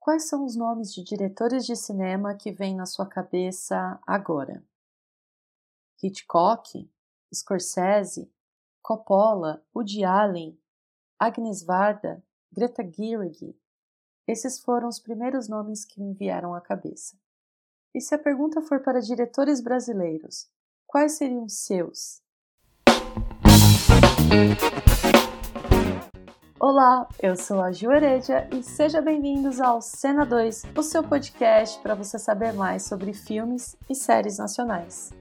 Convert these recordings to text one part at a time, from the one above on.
Quais são os nomes de diretores de cinema que vêm na sua cabeça agora? Hitchcock, Scorsese, Coppola, Woody Allen, Agnes Varda, Greta Gerwig. Esses foram os primeiros nomes que me vieram à cabeça. E se a pergunta for para diretores brasileiros, quais seriam seus? Olá, eu sou a Ju Heredia e sejam bem-vindos ao Cena 2, o seu podcast para você saber mais sobre filmes e séries nacionais.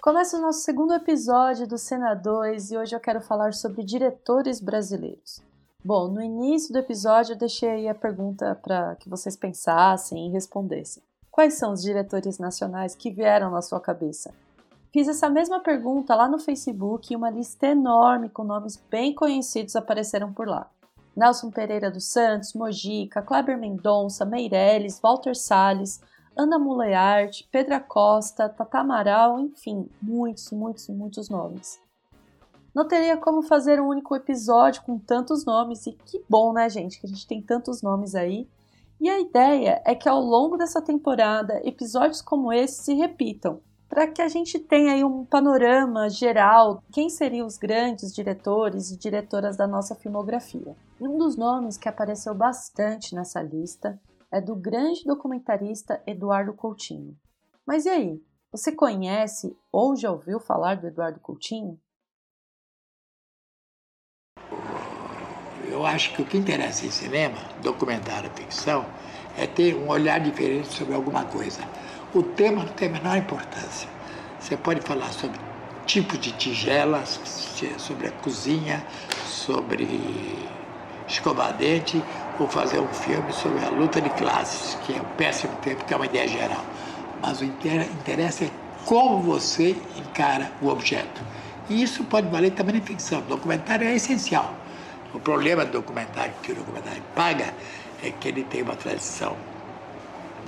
Começa o nosso segundo episódio do Cena 2 e hoje eu quero falar sobre diretores brasileiros. Bom, no início do episódio eu deixei aí a pergunta para que vocês pensassem e respondessem. Quais são os diretores nacionais que vieram na sua cabeça? Fiz essa mesma pergunta lá no Facebook e uma lista enorme com nomes bem conhecidos apareceram por lá. Nelson Pereira dos Santos, Mojica, Kleber Mendonça, Meirelles, Walter Salles, Ana Muleart, Pedra Costa, Tata Amaral, enfim, muitos, muitos, muitos nomes. Não teria como fazer um único episódio com tantos nomes e que bom, né, gente, que a gente tem tantos nomes aí. E a ideia é que ao longo dessa temporada, episódios como esse se repitam, para que a gente tenha aí um panorama geral quem seriam os grandes diretores e diretoras da nossa filmografia. E um dos nomes que apareceu bastante nessa lista é do grande documentarista Eduardo Coutinho. Mas e aí? Você conhece ou já ouviu falar do Eduardo Coutinho? Eu acho que o que interessa em cinema, documentário, ficção, é ter um olhar diferente sobre alguma coisa. O tema não tem a menor importância. Você pode falar sobre tipo de tigelas, sobre a cozinha, sobre escovar dente, ou fazer um filme sobre a luta de classes, que é um péssimo tempo, que é uma ideia geral. Mas o interessa é como você encara o objeto. E isso pode valer também em ficção. O documentário é essencial. O problema do documentário que o documentário paga é que ele tem uma tradição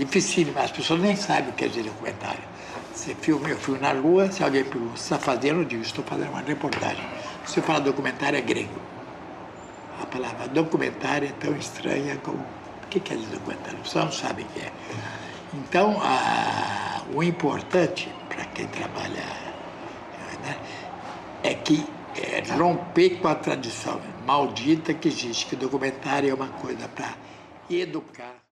dificílimo, as pessoas nem sabem o que é documentário. Você filma, eu filmo na Lua, se alguém pergunta, você está fazendo, eu digo, estou fazendo uma reportagem. Se eu falar documentário, é grego. A palavra documentário é tão estranha como. O que dizer documentário? As pessoas não sabem o que é. Então, a, o importante para quem trabalha né, é que é romper com a tradição maldita que existe, que documentário é uma coisa para educar.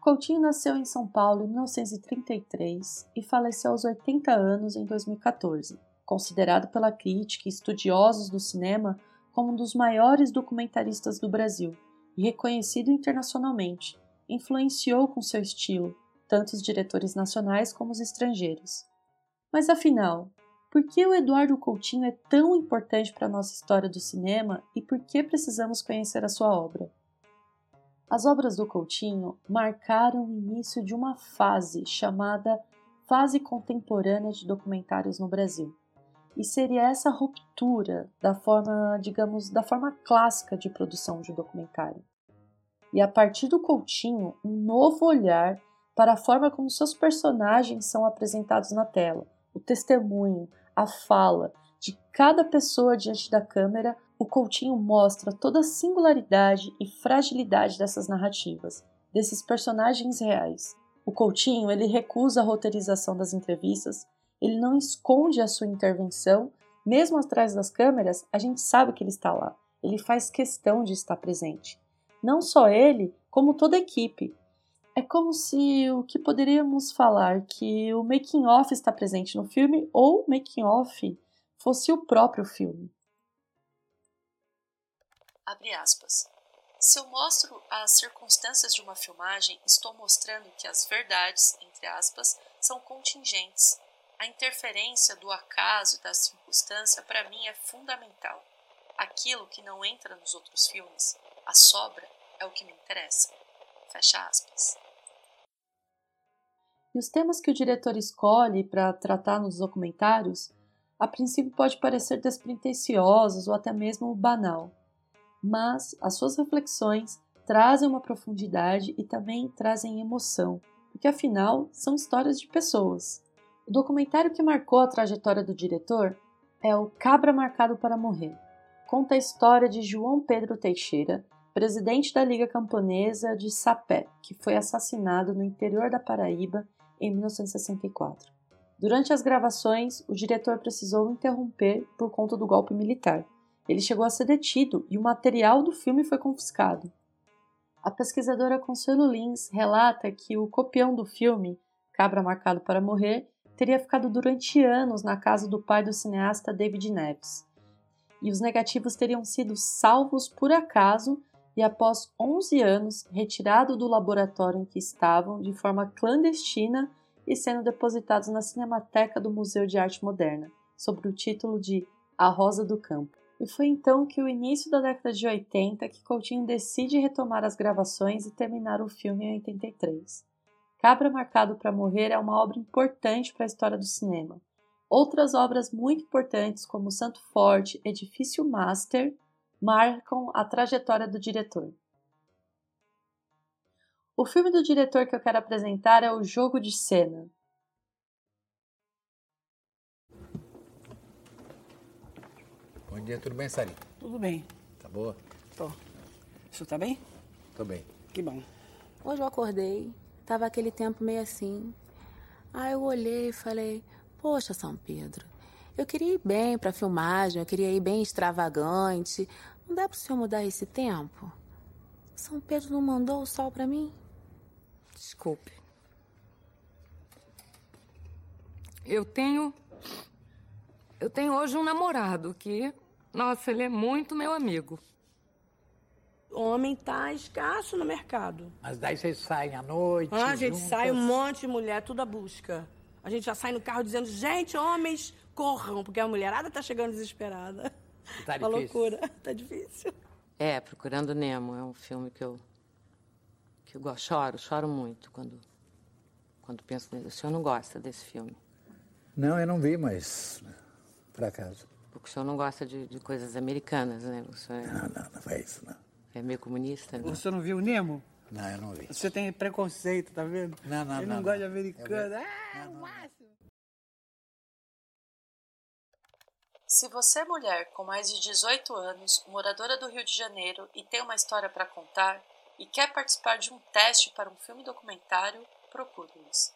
Coutinho nasceu em São Paulo em 1933 e faleceu aos 80 anos em 2014, considerado pela crítica e estudiosos do cinema como um dos maiores documentaristas do Brasil e reconhecido internacionalmente. Influenciou com seu estilo tanto os diretores nacionais como os estrangeiros. Mas afinal, por que o Eduardo Coutinho é tão importante para a nossa história do cinema e por que precisamos conhecer a sua obra? As obras do Coutinho marcaram o início de uma fase chamada fase contemporânea de documentários no Brasil. E seria essa ruptura da forma, digamos, da forma clássica de produção de um documentário. E a partir do Coutinho, um novo olhar para a forma como seus personagens são apresentados na tela, o testemunho, a fala de cada pessoa diante da câmera o Coutinho mostra toda a singularidade e fragilidade dessas narrativas, desses personagens reais. O Coutinho, ele recusa a roteirização das entrevistas, ele não esconde a sua intervenção, mesmo atrás das câmeras, a gente sabe que ele está lá. Ele faz questão de estar presente. Não só ele, como toda a equipe. É como se o que poderíamos falar que o making off está presente no filme ou making off fosse o próprio filme. Abre aspas. Se eu mostro as circunstâncias de uma filmagem, estou mostrando que as verdades, entre aspas, são contingentes. A interferência do acaso e da circunstância para mim é fundamental. Aquilo que não entra nos outros filmes, a sobra, é o que me interessa. Fecha aspas. E os temas que o diretor escolhe para tratar nos documentários, a princípio pode parecer despretensiosos ou até mesmo banal mas as suas reflexões trazem uma profundidade e também trazem emoção, porque afinal são histórias de pessoas. O documentário que marcou a trajetória do diretor é o Cabra Marcado para Morrer. Conta a história de João Pedro Teixeira, presidente da Liga Camponesa de Sapé, que foi assassinado no interior da Paraíba em 1964. Durante as gravações, o diretor precisou interromper por conta do golpe militar. Ele chegou a ser detido e o material do filme foi confiscado. A pesquisadora Consuelo Lins relata que o copião do filme, Cabra Marcado para Morrer, teria ficado durante anos na casa do pai do cineasta David Neves. E os negativos teriam sido salvos por acaso e, após 11 anos, retirado do laboratório em que estavam de forma clandestina e sendo depositados na Cinemateca do Museu de Arte Moderna, sob o título de A Rosa do Campo. E foi então que o início da década de 80 que Coutinho decide retomar as gravações e terminar o filme em 83. Cabra Marcado para Morrer é uma obra importante para a história do cinema. Outras obras muito importantes, como Santo Forte, Edifício Master, marcam a trajetória do diretor. O filme do diretor que eu quero apresentar é O Jogo de Cena. Bom dia, tudo bem, Sari? Tudo bem. Tá boa? Tô. Você tá bem? Tô bem. Que bom. Hoje eu acordei, Tava aquele tempo meio assim. Aí eu olhei e falei: Poxa, São Pedro, eu queria ir bem pra filmagem, eu queria ir bem extravagante. Não dá pro senhor mudar esse tempo? São Pedro não mandou o sol pra mim? Desculpe. Eu tenho. Eu tenho hoje um namorado que. Nossa, ele é muito meu amigo homem tá escasso no mercado. Mas daí vocês saem à noite. Ah, a gente juntas. sai um monte de mulher, tudo a busca. A gente já sai no carro dizendo, gente, homens, corram, porque a mulherada tá chegando desesperada. Tá Uma difícil. loucura, tá difícil. É, Procurando Nemo é um filme que eu que eu gosto, choro, choro muito quando quando penso nele. O senhor não gosta desse filme? Não, eu não vi, mas por acaso. Porque o senhor não gosta de, de coisas americanas, né? O senhor é, Não, não, não foi isso, não. é meio comunista, né? Você não viu o Nemo? Não, eu não vi. Você tem preconceito, tá vendo? Não, não, Ele não, não, gosta não. de americano. Eu- Ah, o máximo. Se você é mulher com mais de 18 anos, moradora do Rio de Janeiro e tem uma história para contar e quer participar de um teste para um filme documentário, procure-nos.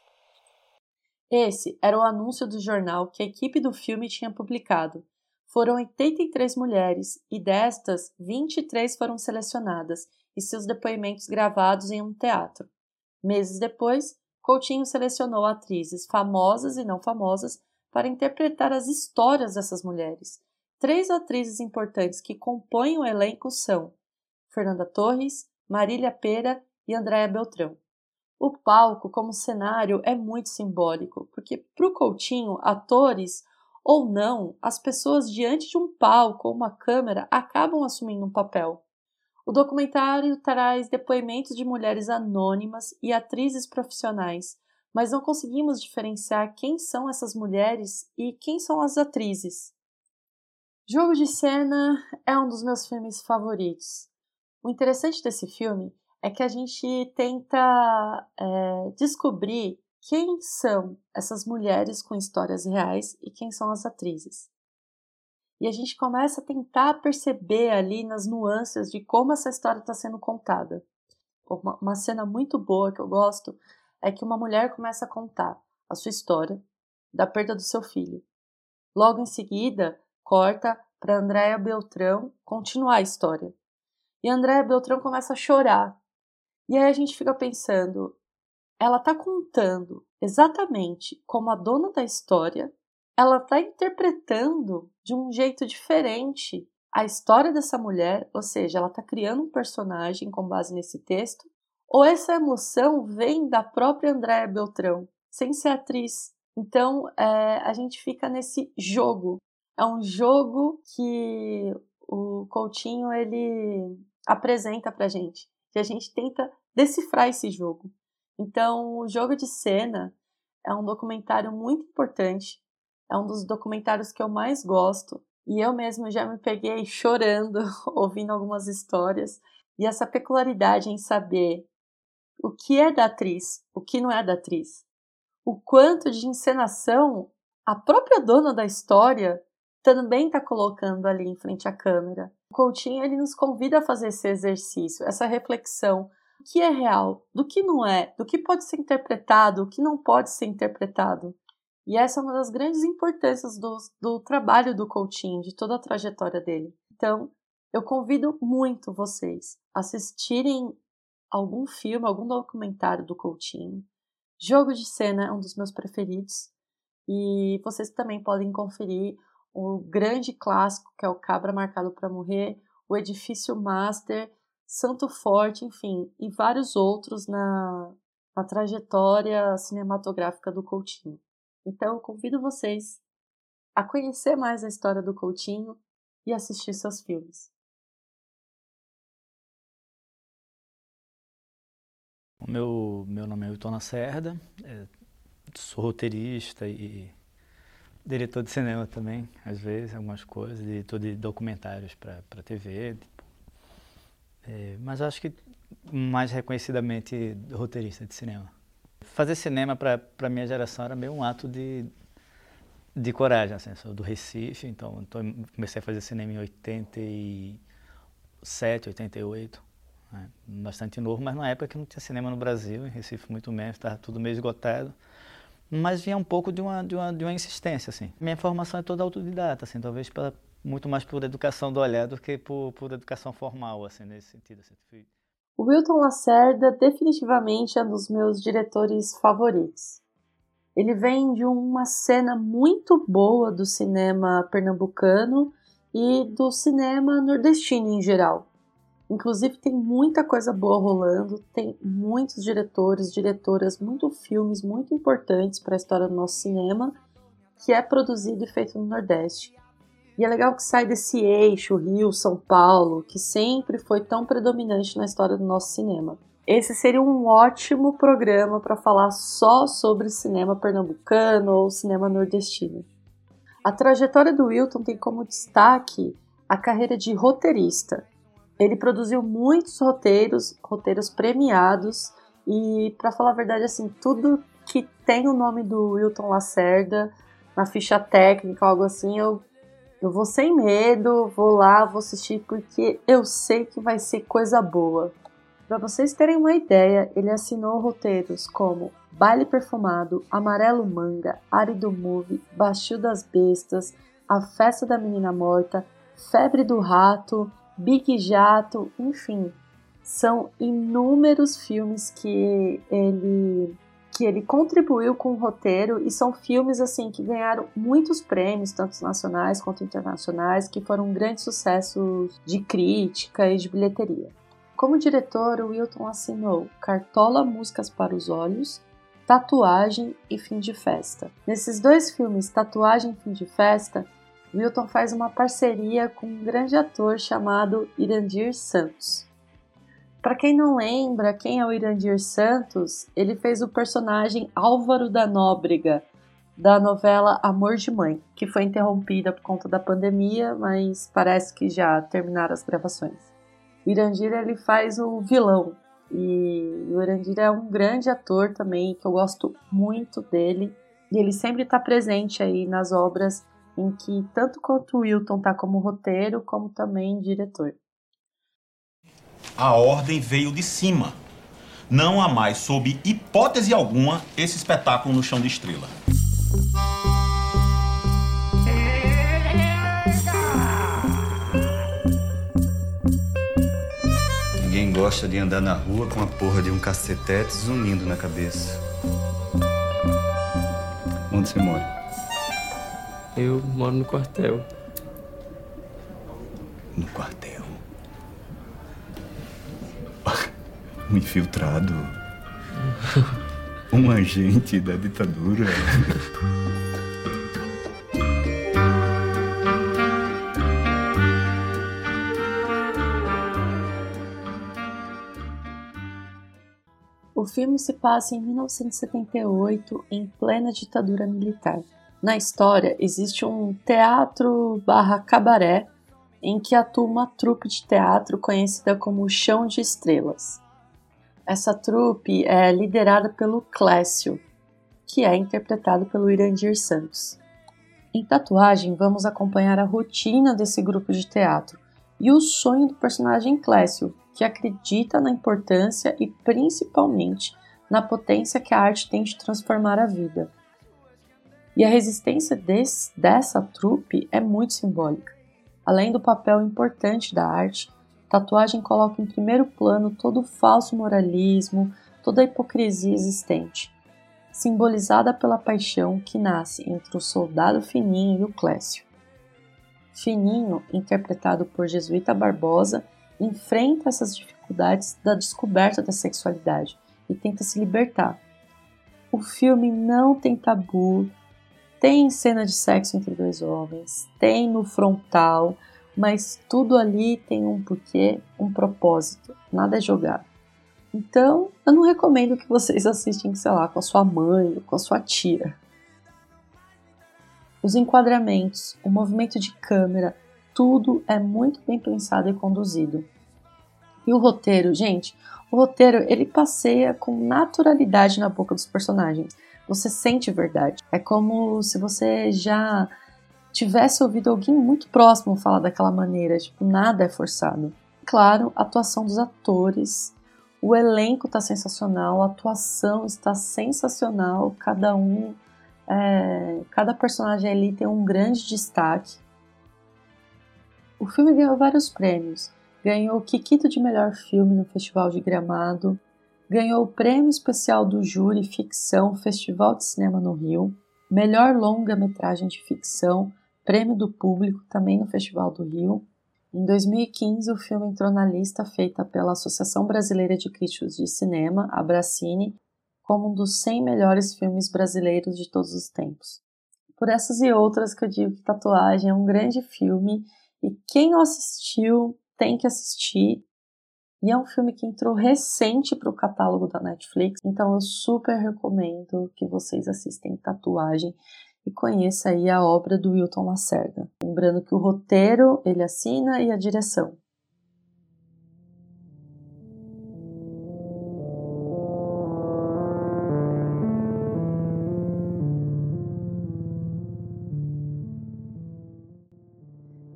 Esse era o anúncio do jornal que a equipe do filme tinha publicado. Foram 83 mulheres e destas, 23 foram selecionadas e seus depoimentos gravados em um teatro. Meses depois, Coutinho selecionou atrizes famosas e não famosas para interpretar as histórias dessas mulheres. Três atrizes importantes que compõem o elenco são Fernanda Torres, Marília Pera e Andréa Beltrão. O palco, como cenário, é muito simbólico, porque para o Coutinho, atores ou não, as pessoas diante de um palco ou uma câmera acabam assumindo um papel. O documentário traz depoimentos de mulheres anônimas e atrizes profissionais, mas não conseguimos diferenciar quem são essas mulheres e quem são as atrizes. Jogo de Cena é um dos meus filmes favoritos. O interessante desse filme é que a gente tenta é, descobrir quem são essas mulheres com histórias reais e quem são as atrizes. E a gente começa a tentar perceber ali nas nuances de como essa história está sendo contada. Uma, uma cena muito boa que eu gosto é que uma mulher começa a contar a sua história da perda do seu filho. Logo em seguida, corta para Andréa Beltrão continuar a história. E a Andréa Beltrão começa a chorar. E aí a gente fica pensando, ela está contando exatamente como a dona da história, ela está interpretando de um jeito diferente a história dessa mulher, ou seja, ela está criando um personagem com base nesse texto, ou essa emoção vem da própria Andréa Beltrão, sem ser atriz. Então é, a gente fica nesse jogo. É um jogo que o Coutinho ele apresenta pra gente. E a gente tenta decifrar esse jogo. Então, o Jogo de Cena é um documentário muito importante. É um dos documentários que eu mais gosto. E eu mesmo já me peguei chorando ouvindo algumas histórias. E essa peculiaridade em saber o que é da atriz, o que não é da atriz. O quanto de encenação a própria dona da história também está colocando ali em frente à câmera. O Coutinho ele nos convida a fazer esse exercício, essa reflexão do que é real, do que não é, do que pode ser interpretado, o que não pode ser interpretado. E essa é uma das grandes importâncias do, do trabalho do Coutinho, de toda a trajetória dele. Então, eu convido muito vocês a assistirem algum filme, algum documentário do Coutinho. Jogo de Cena é um dos meus preferidos. E vocês também podem conferir o grande clássico que é o Cabra Marcado para Morrer, o Edifício Master, Santo Forte, enfim, e vários outros na, na trajetória cinematográfica do Coutinho. Então, eu convido vocês a conhecer mais a história do Coutinho e assistir seus filmes. Meu, meu nome é Wilton Lacerda, é, sou roteirista e diretor de cinema também, às vezes, algumas coisas, diretor de documentários para TV. Tipo, é, mas acho que mais reconhecidamente roteirista de cinema. Fazer cinema para minha geração era meio um ato de, de coragem. Assim, sou do Recife, então, então comecei a fazer cinema em 87, 88. Né? Bastante novo, mas na época que não tinha cinema no Brasil, em Recife muito menos, estava tudo meio esgotado mas vinha um pouco de uma, de uma, de uma insistência, assim. Minha formação é toda autodidata, assim, talvez pela, muito mais por educação do olhar do que por, por educação formal, assim, nesse sentido. Assim. O Wilton Lacerda definitivamente é um dos meus diretores favoritos. Ele vem de uma cena muito boa do cinema pernambucano e do cinema nordestino em geral. Inclusive tem muita coisa boa rolando, tem muitos diretores, diretoras, muitos filmes muito importantes para a história do nosso cinema, que é produzido e feito no Nordeste. E é legal que sai desse eixo Rio, São Paulo, que sempre foi tão predominante na história do nosso cinema. Esse seria um ótimo programa para falar só sobre cinema pernambucano ou cinema nordestino. A trajetória do Wilton tem como destaque a carreira de roteirista, ele produziu muitos roteiros, roteiros premiados, e para falar a verdade, assim, tudo que tem o nome do Wilton Lacerda na ficha técnica, algo assim, eu, eu vou sem medo, vou lá, vou assistir, porque eu sei que vai ser coisa boa. Para vocês terem uma ideia, ele assinou roteiros como Baile Perfumado, Amarelo Manga, Árido Movie, Bastil das Bestas, A Festa da Menina Morta, Febre do Rato, Big Jato, enfim, são inúmeros filmes que ele que ele contribuiu com o roteiro e são filmes assim que ganharam muitos prêmios, tanto nacionais quanto internacionais, que foram grandes sucessos de crítica e de bilheteria. Como diretor, o Wilton assinou Cartola Músicas para os Olhos, Tatuagem e Fim de Festa. Nesses dois filmes, Tatuagem e Fim de Festa, Wilton faz uma parceria com um grande ator chamado Irandir Santos. Para quem não lembra quem é o Irandir Santos, ele fez o personagem Álvaro da Nóbrega da novela Amor de Mãe, que foi interrompida por conta da pandemia, mas parece que já terminaram as gravações. O Irandir ele faz o vilão e o Irandir é um grande ator também que eu gosto muito dele e ele sempre está presente aí nas obras em que tanto quanto o Wilton está como roteiro, como também diretor. A ordem veio de cima. Não há mais, sob hipótese alguma, esse espetáculo no chão de estrela. Ninguém gosta de andar na rua com a porra de um cacetete zunindo na cabeça. Onde você mora? Eu moro no quartel. No quartel? Um infiltrado? um agente da ditadura? O filme se passa em 1978, em plena ditadura militar. Na história, existe um teatro barra cabaré em que atua uma trupe de teatro conhecida como Chão de Estrelas. Essa trupe é liderada pelo Clécio, que é interpretado pelo Irandir Santos. Em Tatuagem, vamos acompanhar a rotina desse grupo de teatro e o sonho do personagem Clécio, que acredita na importância e principalmente na potência que a arte tem de transformar a vida. E a resistência desse, dessa trupe é muito simbólica. Além do papel importante da arte, Tatuagem coloca em primeiro plano todo o falso moralismo, toda a hipocrisia existente simbolizada pela paixão que nasce entre o soldado Fininho e o Clécio. Fininho, interpretado por Jesuíta Barbosa, enfrenta essas dificuldades da descoberta da sexualidade e tenta se libertar. O filme não tem tabu, tem cena de sexo entre dois homens, tem no frontal, mas tudo ali tem um porquê, um propósito, nada é jogado. Então, eu não recomendo que vocês assistem, sei lá, com a sua mãe ou com a sua tia. Os enquadramentos, o movimento de câmera, tudo é muito bem pensado e conduzido. E o roteiro, gente, o roteiro ele passeia com naturalidade na boca dos personagens. Você sente verdade. É como se você já tivesse ouvido alguém muito próximo falar daquela maneira, tipo, nada é forçado. Claro, a atuação dos atores o elenco está sensacional, a atuação está sensacional, cada um, é, cada personagem ali tem um grande destaque. O filme ganhou vários prêmios. Ganhou o Kikito de melhor filme no Festival de Gramado, ganhou o prêmio especial do júri ficção Festival de Cinema no Rio, melhor longa-metragem de ficção, prêmio do público também no Festival do Rio em 2015, o filme entrou na lista feita pela Associação Brasileira de Críticos de Cinema, a Bracine, como um dos 100 melhores filmes brasileiros de todos os tempos. Por essas e outras que eu digo que Tatuagem é um grande filme e quem não assistiu tem que assistir. E é um filme que entrou recente para o catálogo da Netflix, então eu super recomendo que vocês assistem Tatuagem e conheça aí a obra do Wilton Lacerda. Lembrando que o roteiro ele assina e a direção.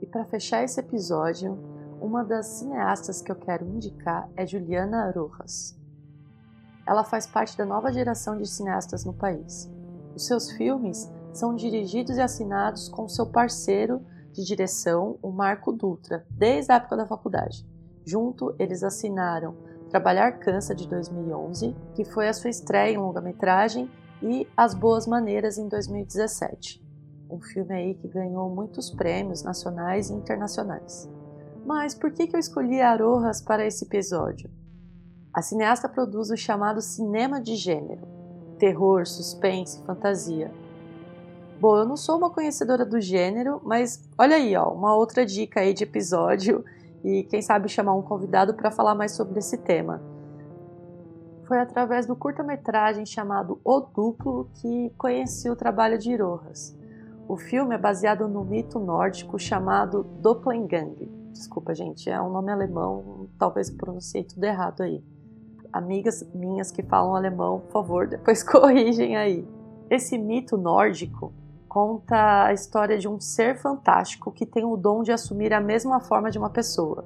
E para fechar esse episódio, uma das cineastas que eu quero indicar é Juliana Rojas. Ela faz parte da nova geração de cineastas no país. Os seus filmes são dirigidos e assinados com seu parceiro de direção, o Marco Dutra, desde a época da faculdade. Junto, eles assinaram Trabalhar Cansa de 2011, que foi a sua estreia em longa-metragem, e As Boas Maneiras em 2017. Um filme aí que ganhou muitos prêmios nacionais e internacionais. Mas por que, eu escolhi Arojas para esse episódio? A cineasta produz o chamado cinema de gênero, terror, suspense, fantasia, Bom, eu não sou uma conhecedora do gênero, mas olha aí, ó, uma outra dica aí de episódio e quem sabe chamar um convidado para falar mais sobre esse tema. Foi através do curta-metragem chamado O Duplo que conheci o trabalho de Irohas. O filme é baseado no mito nórdico chamado Doppelgang. Desculpa, gente, é um nome alemão, talvez pronunciei tudo errado aí. Amigas minhas que falam alemão, por favor, depois corrigem aí. Esse mito nórdico conta a história de um ser fantástico que tem o dom de assumir a mesma forma de uma pessoa,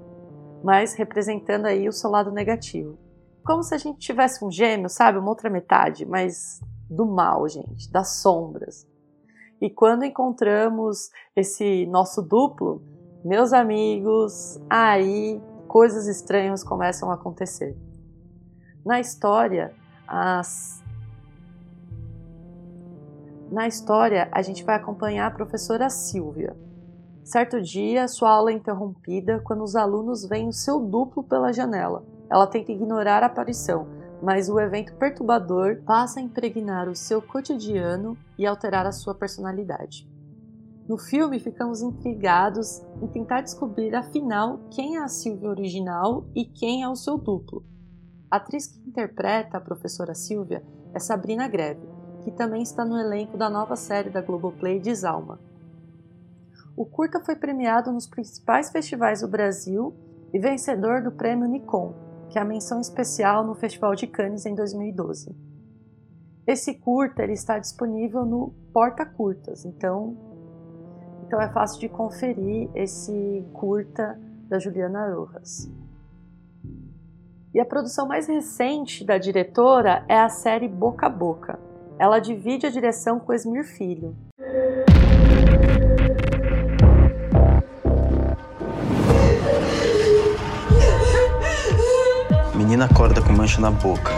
mas representando aí o seu lado negativo. Como se a gente tivesse um gêmeo, sabe? Uma outra metade, mas do mal, gente, das sombras. E quando encontramos esse nosso duplo, meus amigos, aí coisas estranhas começam a acontecer. Na história, as na história, a gente vai acompanhar a professora Silvia. Certo dia, sua aula é interrompida quando os alunos veem o seu duplo pela janela. Ela tenta ignorar a aparição, mas o evento perturbador passa a impregnar o seu cotidiano e alterar a sua personalidade. No filme, ficamos intrigados em tentar descobrir afinal quem é a Silvia original e quem é o seu duplo. A atriz que interpreta a professora Silvia é Sabrina Greve, que também está no elenco da nova série da Globoplay Desalma. O curta foi premiado nos principais festivais do Brasil e vencedor do prêmio Nikon, que é a menção especial no Festival de Cannes em 2012. Esse curta ele está disponível no Porta Curtas, então então é fácil de conferir esse curta da Juliana Rojas. E a produção mais recente da diretora é a série Boca a Boca. Ela divide a direção com Esmir Filho. Menina acorda com mancha na boca.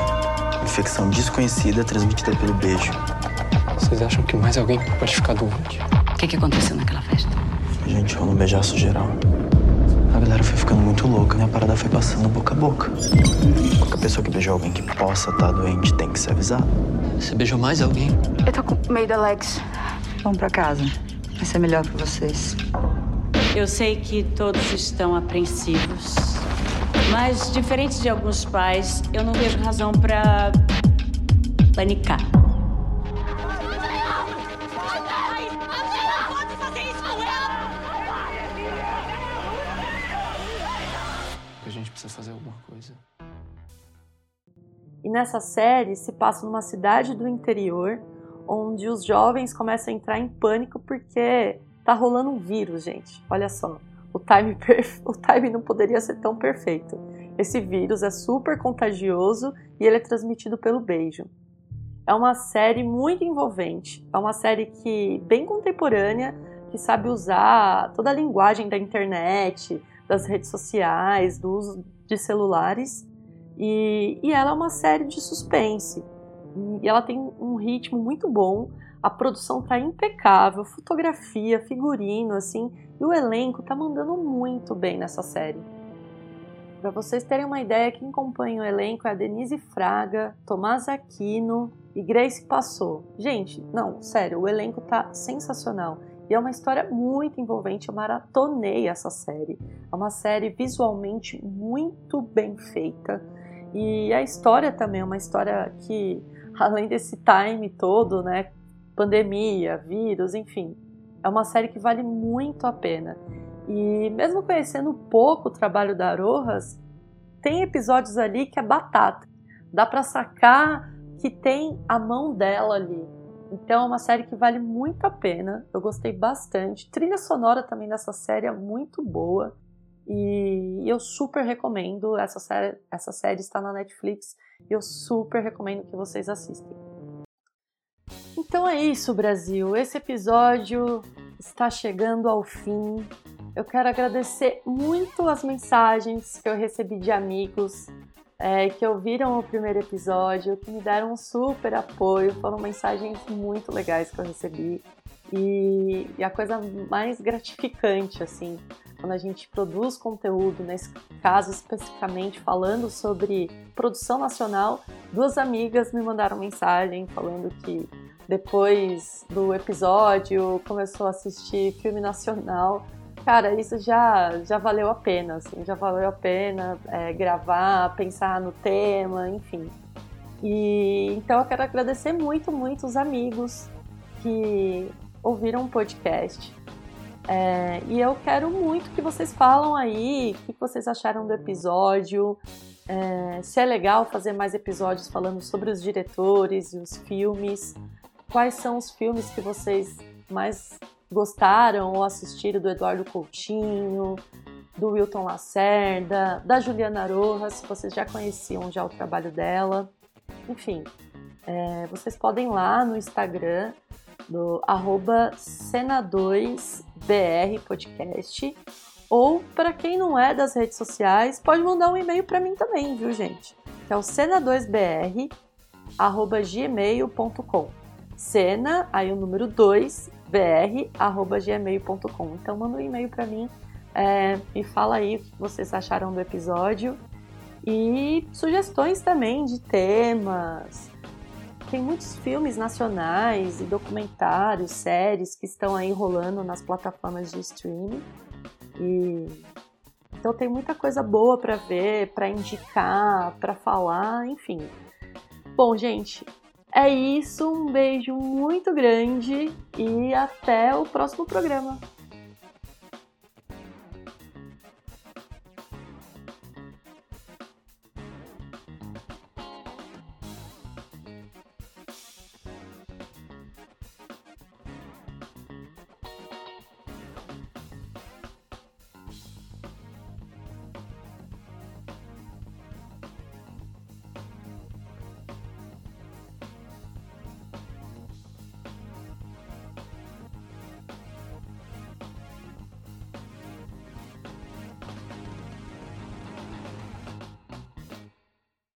Infecção desconhecida transmitida pelo beijo. Vocês acham que mais alguém pode ficar doente? O que, que aconteceu naquela festa? Gente, rolou um beijaço geral. A galera foi ficando muito louca e a parada foi passando boca a boca. Qualquer pessoa que beijou alguém que possa estar tá doente tem que ser avisado. Você beijou mais alguém? Eu tô com medo, Alex. Vamos pra casa. Vai ser melhor pra vocês. Eu sei que todos estão apreensivos. Mas, diferente de alguns pais, eu não vejo razão para panicar. Precisa fazer alguma coisa. E nessa série se passa numa cidade do interior onde os jovens começam a entrar em pânico porque tá rolando um vírus, gente. Olha só o time, o time não poderia ser tão perfeito. Esse vírus é super contagioso e ele é transmitido pelo beijo. É uma série muito envolvente, é uma série que bem contemporânea, que sabe usar toda a linguagem da internet, das redes sociais, do uso de celulares. E, e ela é uma série de suspense. E ela tem um ritmo muito bom, a produção tá impecável, fotografia, figurino, assim, e o elenco tá mandando muito bem nessa série. Para vocês terem uma ideia, quem acompanha o elenco é a Denise Fraga, Tomás Aquino e Grace Passou. Gente, não, sério, o elenco tá sensacional. E é uma história muito envolvente, eu maratonei essa série. É uma série visualmente muito bem feita. E a história também é uma história que, além desse time todo, né, pandemia, vírus, enfim. É uma série que vale muito a pena. E mesmo conhecendo pouco o trabalho da Arojas, tem episódios ali que é batata. Dá para sacar que tem a mão dela ali. Então é uma série que vale muito a pena. Eu gostei bastante. Trilha sonora também dessa série é muito boa. E eu super recomendo. Essa série, essa série está na Netflix. E eu super recomendo que vocês assistam. Então é isso, Brasil. Esse episódio está chegando ao fim. Eu quero agradecer muito as mensagens que eu recebi de amigos é, que ouviram o primeiro episódio, que me deram um super apoio. Foram mensagens muito legais que eu recebi. E, e a coisa mais gratificante, assim, quando a gente produz conteúdo, nesse caso especificamente falando sobre produção nacional, duas amigas me mandaram mensagem falando que depois do episódio, começou a assistir filme nacional. Cara, isso já, já valeu a pena, assim, já valeu a pena é, gravar, pensar no tema, enfim. E então eu quero agradecer muito, muito os amigos que ouviram o podcast. É, e eu quero muito que vocês falam aí o que vocês acharam do episódio, é, se é legal fazer mais episódios falando sobre os diretores e os filmes quais são os filmes que vocês mais gostaram ou assistiram do Eduardo Coutinho, do Wilton Lacerda, da Juliana Rojas, se vocês já conheciam já o trabalho dela. Enfim, é, vocês podem ir lá no Instagram do arroba Cena2BR Podcast ou para quem não é das redes sociais, pode mandar um e-mail para mim também, viu gente? Que é o cena2br arroba gmail.com cena, aí o número 2, br@gmail.com. Então manda um e-mail para mim é, e fala aí o que vocês acharam do episódio e sugestões também de temas. Tem muitos filmes nacionais e documentários, séries que estão aí rolando nas plataformas de streaming. E então tem muita coisa boa para ver, para indicar, para falar, enfim. Bom, gente, é isso, um beijo muito grande e até o próximo programa.